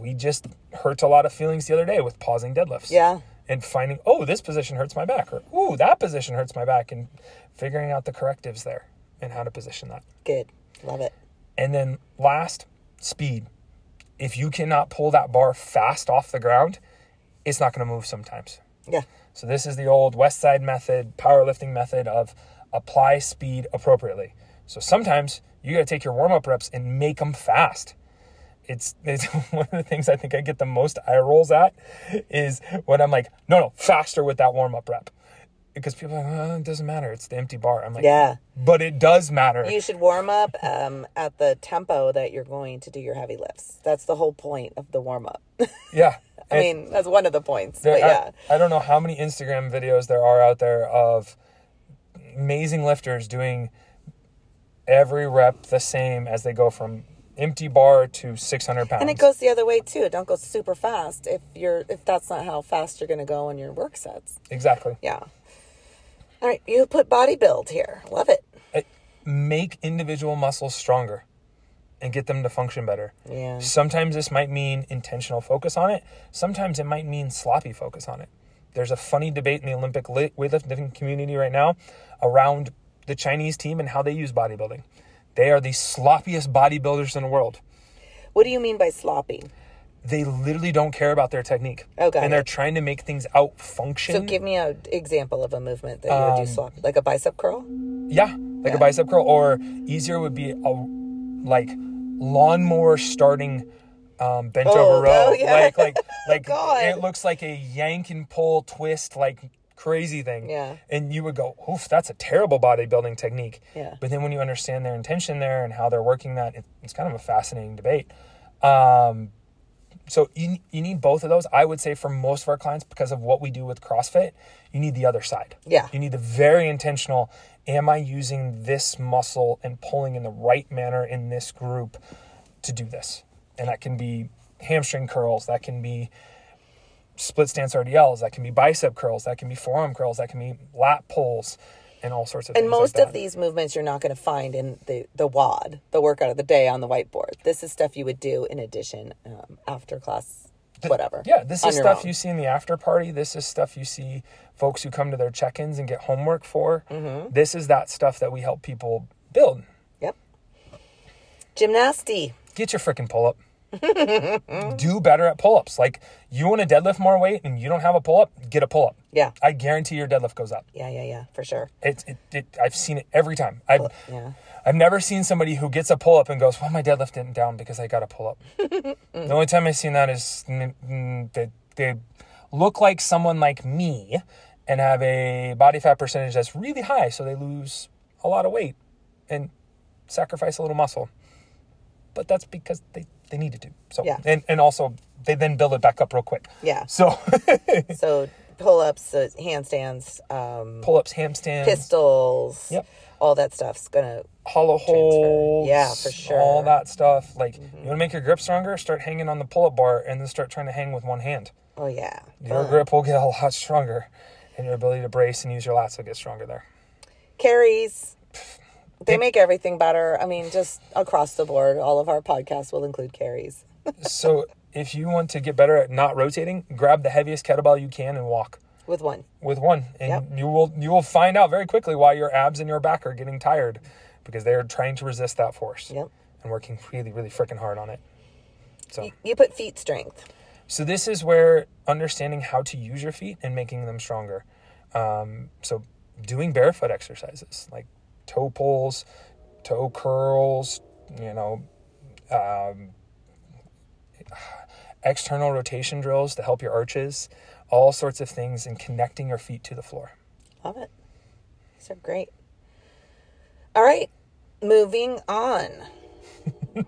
We just hurt a lot of feelings the other day with pausing deadlifts. Yeah. And finding, oh, this position hurts my back, or ooh, that position hurts my back, and figuring out the correctives there and how to position that. Good. Love it. And then last, speed. If you cannot pull that bar fast off the ground, it's not going to move sometimes. Yeah. So this is the old Westside method, powerlifting method of apply speed appropriately. So sometimes you got to take your warm up reps and make them fast. It's, it's one of the things I think I get the most eye rolls at is when I'm like, no, no, faster with that warm up rep. Because people are like, oh, it doesn't matter. It's the empty bar. I'm like, Yeah. but it does matter. You should warm up um, at the tempo that you're going to do your heavy lifts. That's the whole point of the warm up. yeah. I mean, that's one of the points. There- But yeah. I, I don't know how many Instagram videos there are out there of amazing lifters doing every rep the same as they go from empty bar to 600 pounds. And it goes the other way too. It don't go super fast if you're if that's not how fast you're going to go on your work sets. exactly. Yeah. All right, you put body build here. Love it. It- make individual muscles stronger and get them to function better. Yeah. Sometimes this might mean intentional focus on it. Sometimes it might mean sloppy focus on it. There's a funny debate in the Olympic weightlifting community right now around the Chinese team and how they use bodybuilding. They are the sloppiest bodybuilders in the world. What do you mean by sloppy? They literally don't care about their technique. Oh, and they're than to make things out function. So give me an example of a movement that you would Um, do sloppy, like a bicep curl. Yeah, like a bicep curl, or easier would be a like lawnmower starting um, bent Oh, over row. oh, yeah. Like like like it looks like a yank and pull twist like crazy thing. Yeah. And you would go, oof, that's a terrible bodybuilding technique. Yeah. But then when you understand their intention there and how they're working that, it, it's kind of a fascinating debate. Um, so you, you need both of those. I would say for most of our clients, because of what we do with CrossFit, you need the other side. Yeah. You need the very intentional. Am I using this muscle and pulling in the right manner in this group to do this? And that can be hamstring curls. That can be split stance RDLs. That can be bicep curls. That can be forearm curls. That can be lat pulls and all sorts of And most like of these movements you're not going to find in the the WOD, the workout of the day on the whiteboard. This is stuff you would do in addition um, after class, whatever. Yeah, this is stuff own. you see in the after party. This is stuff you see folks who come to their check ins and get homework for. Mm-hmm. This is that stuff that we help people build. Yep. Gymnasty. Get your freaking pull up. Do better at pull ups. Like you want to deadlift more weight and you don't have a pull up, get a pull up. Yeah. I guarantee your deadlift goes up. Yeah, yeah, yeah, for sure. It, it, it, I've seen it every time. I've, Yeah. I've never seen somebody who gets a pull up and goes, "Well, my deadlift didn't down because I got a pull up." the only time I've seen that is mm, mm, they they look like someone like me and have a body fat percentage that's really high, so they lose a lot of weight and sacrifice a little muscle. But that's because they they needed to. So Yeah. and and also they then build it back up real quick. Yeah. So So pull ups, uh, handstands, um, pull ups, handstands, pistols, Yep. all that stuff's gonna. hollow holds, Yeah, for sure. all that stuff. Like you want to make your grip stronger, start hanging on the pull-up bar, and then start trying to hang with one hand. Oh yeah. Your Fun. grip will get a lot stronger, and your ability to brace and use your lats will get stronger there. Carries. They make everything better. I mean, just across the board, all of our podcasts will include carries. so if you want to get better at not rotating, grab the heaviest kettlebell you can and walk With one. with one, and Yep. you will you will find out very quickly why your abs and your back are getting tired because they are trying to resist that force Yep. and working really really freaking hard on it. So You, you put feet strength. So this is where understanding how to use your feet and making them stronger. Um, so doing barefoot exercises like toe pulls, toe curls, you know, um, external rotation drills to help your arches, all sorts of things, and connecting your feet to the floor. Love it. These are great. All right, moving on.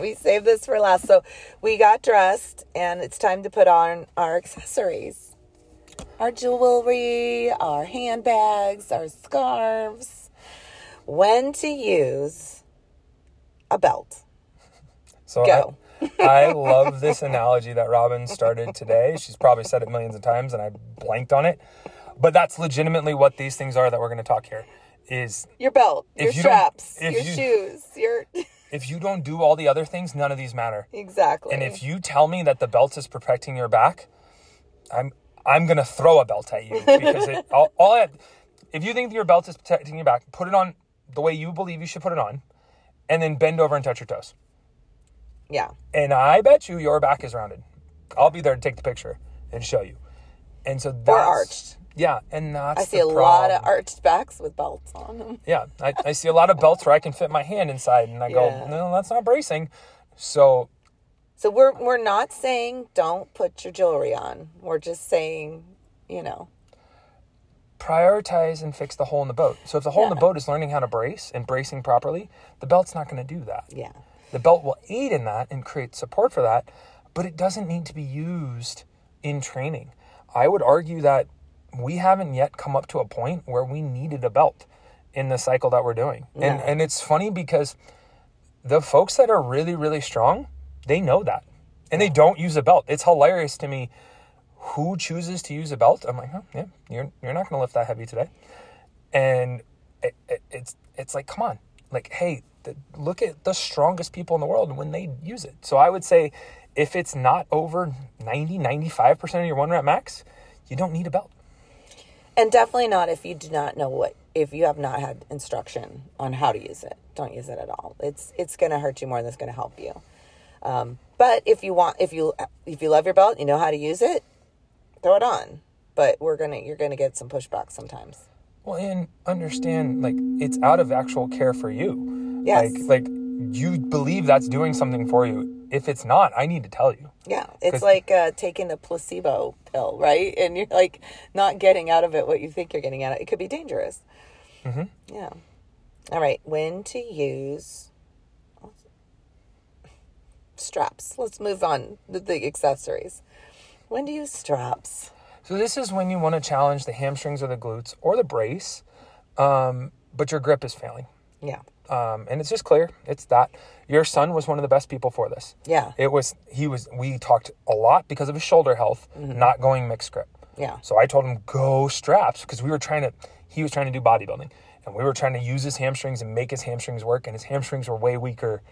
we saved this for last. So we got dressed, and it's time to put on our accessories our jewelry, our handbags, our scarves. When to use a belt. So Go. I, I love this analogy that Robyn started today. She's probably said it millions of times, and I blanked on it. But that's legitimately what these things are that we're going to talk here. Is Your belt, your you straps, your you- shoes, your. if you don't do all the other things, none of these matter. exactly. And if you tell me that the belt is protecting your back, I'm I'm gonna throw a belt at you because it all, all I, if you think your belt is protecting your back, put it on the way you believe you should put it on, and then bend over and touch your toes. yeah. And I bet you your back is rounded. I'll be there to take the picture and show you. And so that's Or arched. Yeah, and that's I see a lot of arched backs with belts on them. Yeah, I, I see a lot of belts where I can fit my hand inside, and I go, no, that's not bracing. So So we're we're not saying don't put your jewelry on. We're just saying, you know, prioritize and fix the hole in the boat. So if the hole in the boat is learning how to brace and bracing properly, the belt's not going to do that. yeah. The belt will aid in that and create support for that, but it doesn't need to be used in training. I would argue that we haven't yet come up to a point where we needed a belt in the cycle that we're doing. And and it's funny because the folks that are really really strong, they know that. And they don't use a belt. It's hilarious to me who chooses to use a belt. I'm like, huh, yeah, you're you're not going to lift that heavy today. And it, it, it's it's like, come on, like, hey, the, look at the strongest people in the world when they use it. So I would say, if it's not over 90, 95 percent of your one rep max, you don't need a belt. And definitely not if you do not know what if you have not had instruction on how to use it. Don't use it at all. It's it's going to hurt you more than it's going to help you. Um, but if you want if you if you love your belt, you know how to use it, throw it on. But we're to you're going to get some pushback sometimes. Well, and understand, like, it's out of actual care for you. Yes. Like, like you believe that's doing something for you. If it's not, I need to tell you. Yeah, it's like uh, taking the placebo pill, right? And you're like not getting out of it what you think you're getting out of it. It could be dangerous. Mm-hmm. Yeah. All right. When to use straps? Let's move on to the accessories. When to use straps? So this is when you want to challenge the hamstrings or the glutes or the brace, um, but your grip is failing. Yeah. Um, and it's just clear. It's that your son was one of the best people for this. Yeah. It was he was we talked a lot because of his shoulder health, not going mixed grip. Yeah. So I told him go straps because we were trying to he was trying to do bodybuilding and we were trying to use his hamstrings and make his hamstrings work and his hamstrings were way weaker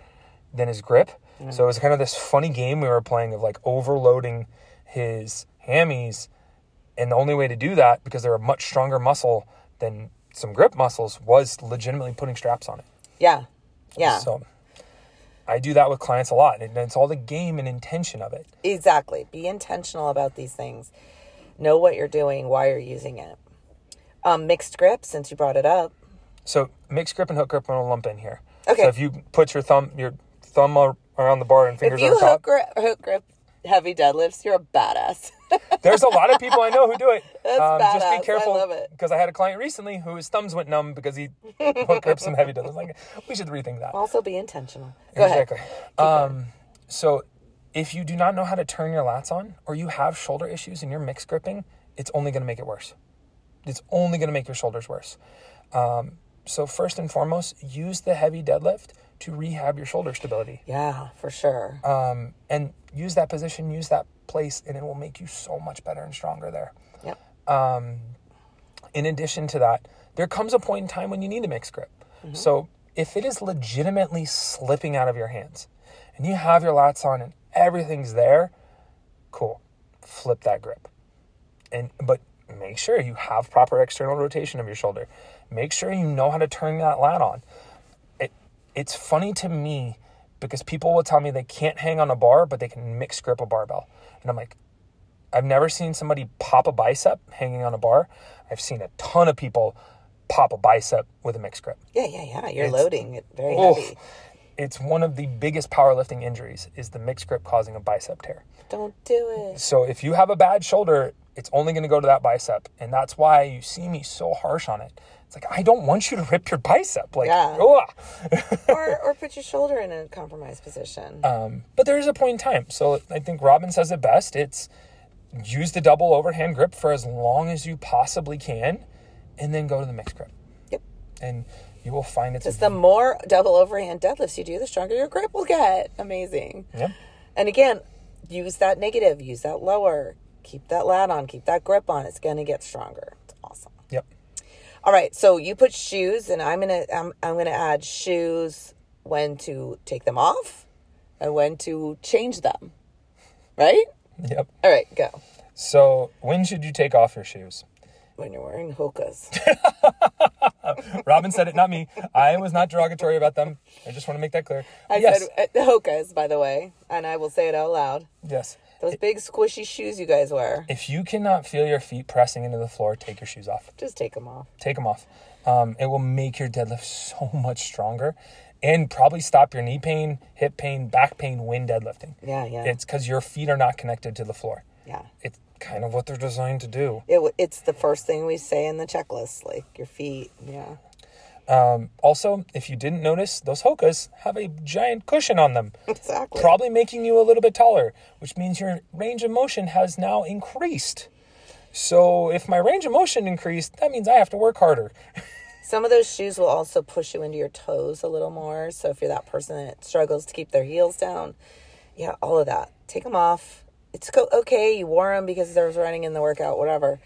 than his grip. So it was kind of this funny game we were playing of like overloading his hammies and the only way to do that because they're a much stronger muscle than some grip muscles was legitimately putting straps on it. Yeah. Yeah. So I do that with clients a lot and it's all the game and intention of it. Exactly. Be intentional about these things. Know what you're doing, why you're using it. Um, mixed grip, since you brought it up. So mixed grip and hook grip I'm gonna lump in here. Okay. So if you put your thumb your thumb around the bar and If fingers you over hook top, grip, hook grip heavy deadlifts, you're a badass. there's a lot of people I know who do it. That's Just badass. I be careful because I had a client recently who his thumbs went numb because he hook gripped some heavy deadlifts. Like we should rethink that. also, be intentional. Go exactly. ahead. Um, so if you do not know how to turn your lats on or you have shoulder issues and you're mixed gripping, it's only going to make it worse. It's only going to make your shoulders worse. Um, so first and foremost, use the heavy deadlift to rehab your shoulder stability. Yeah, for sure. Um, and use that position, use that place, and it will make you so much better and stronger there. yep. um, in addition to that, there comes a point in time when you need a mixed grip. So if it is legitimately slipping out of your hands and you have your lats on and everything's there, cool. Flip that grip. And but make sure you have proper external rotation of your shoulder. Make sure you know how to turn that lat on. It it's funny to me because people will tell me they can't hang on a bar, but they can mix grip a barbell. And I'm like, I've never seen somebody pop a bicep hanging on a bar. I've seen a ton of people pop a bicep with a mixed grip. Yeah, yeah, yeah. You're It's- loading it very Oof. heavy. It's one of the biggest powerlifting injuries is the mixed grip causing a bicep tear. Don't do it. So if you have a bad shoulder, it's only going to go to that bicep, and that's why you see me so harsh on it. It's like I don't want you to rip your bicep, like, Yeah. or or put your shoulder in a compromised position. Um, but there is a point in time. So I think Robyn says it best. It's use the double overhand grip for as long as you possibly can, and then go to the mixed grip, yep. and you will find it's Because the more double overhand deadlifts you do, the stronger your grip will get. Amazing. Yep. And again, use that negative, use that lower, keep that lat on, keep that grip on. It's gonna get stronger. It's awesome. Yep. All right, so you put shoes, and I'm gonna I'm, I'm gonna add shoes when to take them off and when to change them. Right? Yep. All right, go. So when should you take off your shoes? When you're wearing hokas. Robyn said it, not me. I was not derogatory about them. I just want to make that clear. I yes. said uh, hokas, by the way, and I will say it out loud. yes. Those big squishy shoes you guys wear, If you cannot feel your feet pressing into the floor, take your shoes off. just take them off. Take them off. Um, it will make your deadlift so much stronger and probably stop your knee pain, hip pain, back pain when deadlifting. Yeah, yeah, It's because your feet are not connected to the floor. yeah. It's kind of what they're designed to do. It, it's the first thing we say in the checklist, like your feet. Yeah. Um, also, if you didn't notice, those Hokas have a giant cushion on them, Exactly. probably making you a little bit taller, which means your range of motion has now increased. So if my range of motion increased, that means I have to work harder. Some of those shoes will also push you into your toes a little more. So if you're that person that struggles to keep their heels down, yeah, all of that. Take them off. It's co- okay. You wore them because there was running in the workout, whatever.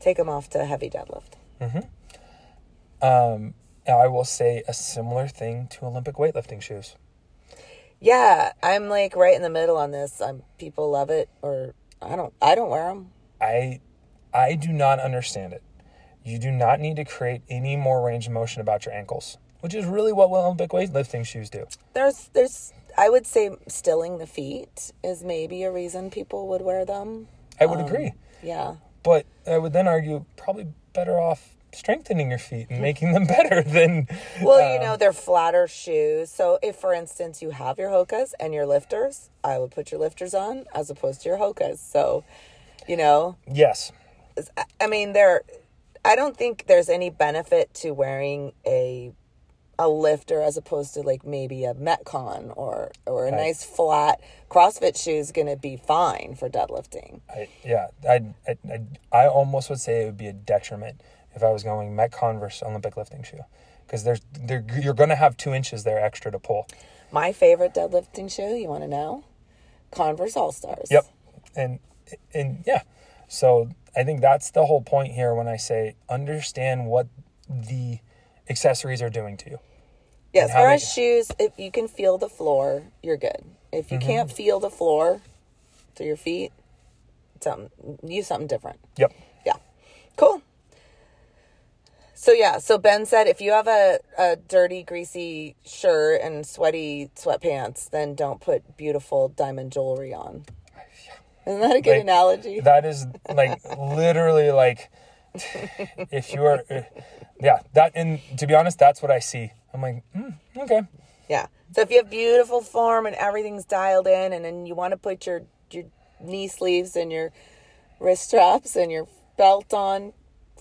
Take them off to heavy deadlift. Um, now I will say a similar thing to Olympic weightlifting shoes. Yeah, I'm like right in the middle on this. I'm people love it or I don't. I don't wear them. I I do not understand it. You do not need to create any more range of motion about your ankles, which is really what Olympic weightlifting shoes do. There's there's I would say stilling the feet is maybe a reason people would wear them. I would um, agree. Yeah. But I would then argue probably better off strengthening your feet and making them better than Well, you uh, know, they're flatter shoes. So if for instance you have your hokas and your lifters, I would put your lifters on as opposed to your hokas. So, you know, yes. I mean, there I don't think there's any benefit to wearing a a lifter as opposed to like maybe a Metcon or or a Right. nice flat CrossFit shoe is going to be fine for deadlifting. I, yeah, I, I, I almost would say it would be a detriment if I was going Metcon versus Olympic lifting shoe, because there's there you're going to have two inches there extra to pull. My favorite deadlifting shoe, you want to know? Converse All Stars. Yep, and and yeah, so I think that's the whole point here when I say understand what the accessories are doing to you. Yeah, as how far they- shoes, if you can feel the floor, you're good. If Mm-hmm. you can't feel the floor to your feet, something use something different. Yep. Yeah. Cool. So yeah, so Ben said if you have a, a dirty, greasy shirt and sweaty sweatpants, then don't put beautiful diamond jewelry on. Isn't that a good Like, analogy? That is like literally like if you are, uh, yeah. That and to be honest, that's what I see. I'm like, mm, okay. Yeah. So if you have beautiful form and everything's dialed in, and then you want to put your your knee sleeves and your wrist straps and your belt on,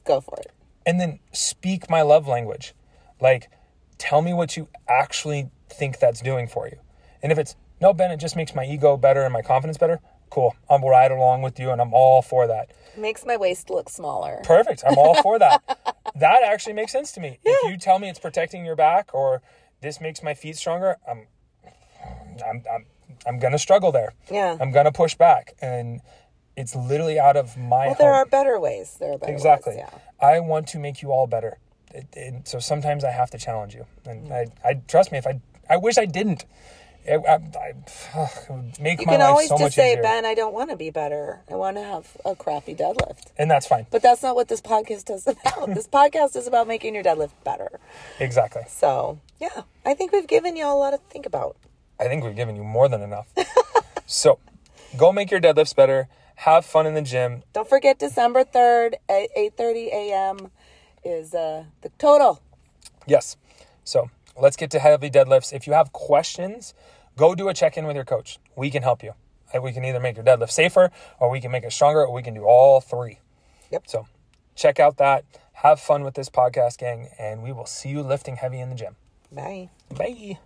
go for it. And then speak my love language. Like, tell me what you actually think that's doing for you. And if it's, no, Ben, it just makes my ego better and my confidence better, cool. I'm right along with you and I'm all for that. Makes my waist look smaller. Perfect. I'm all for that. That actually makes sense to me. If you tell me it's protecting your back or this makes my feet stronger, I'm, I'm, I'm, I'm going to struggle there. Yeah. I'm going to push back. And It's literally out of my Well, there home. are better ways. There are better Exactly. ways. Yeah. I want to make you all better. It, it, so sometimes I have to challenge you, and mm. I, I trust me. If I, I wish I didn't. It, I, I, ugh, it would make You my can life always so just say, easier, Ben, I don't want to be better. I want to have a crappy deadlift. and that's fine. But that's not what this podcast is about. this podcast is about making your deadlift better. Exactly. So, yeah, I think we've given you all a lot to think about. I think we've given you more than enough. so, go make your deadlifts better. Have fun in the gym. Don't forget December 3rd at 8:30 a.m. is uh, the total. Yes. So let's get to heavy deadlifts. If you have questions, go do a check in with your coach. We can help you. We can either make your deadlift safer, or we can make it stronger, or we can do all three. Yep. So check out that. Have fun with this podcast, gang, and we will see you lifting heavy in the gym. Bye. Bye.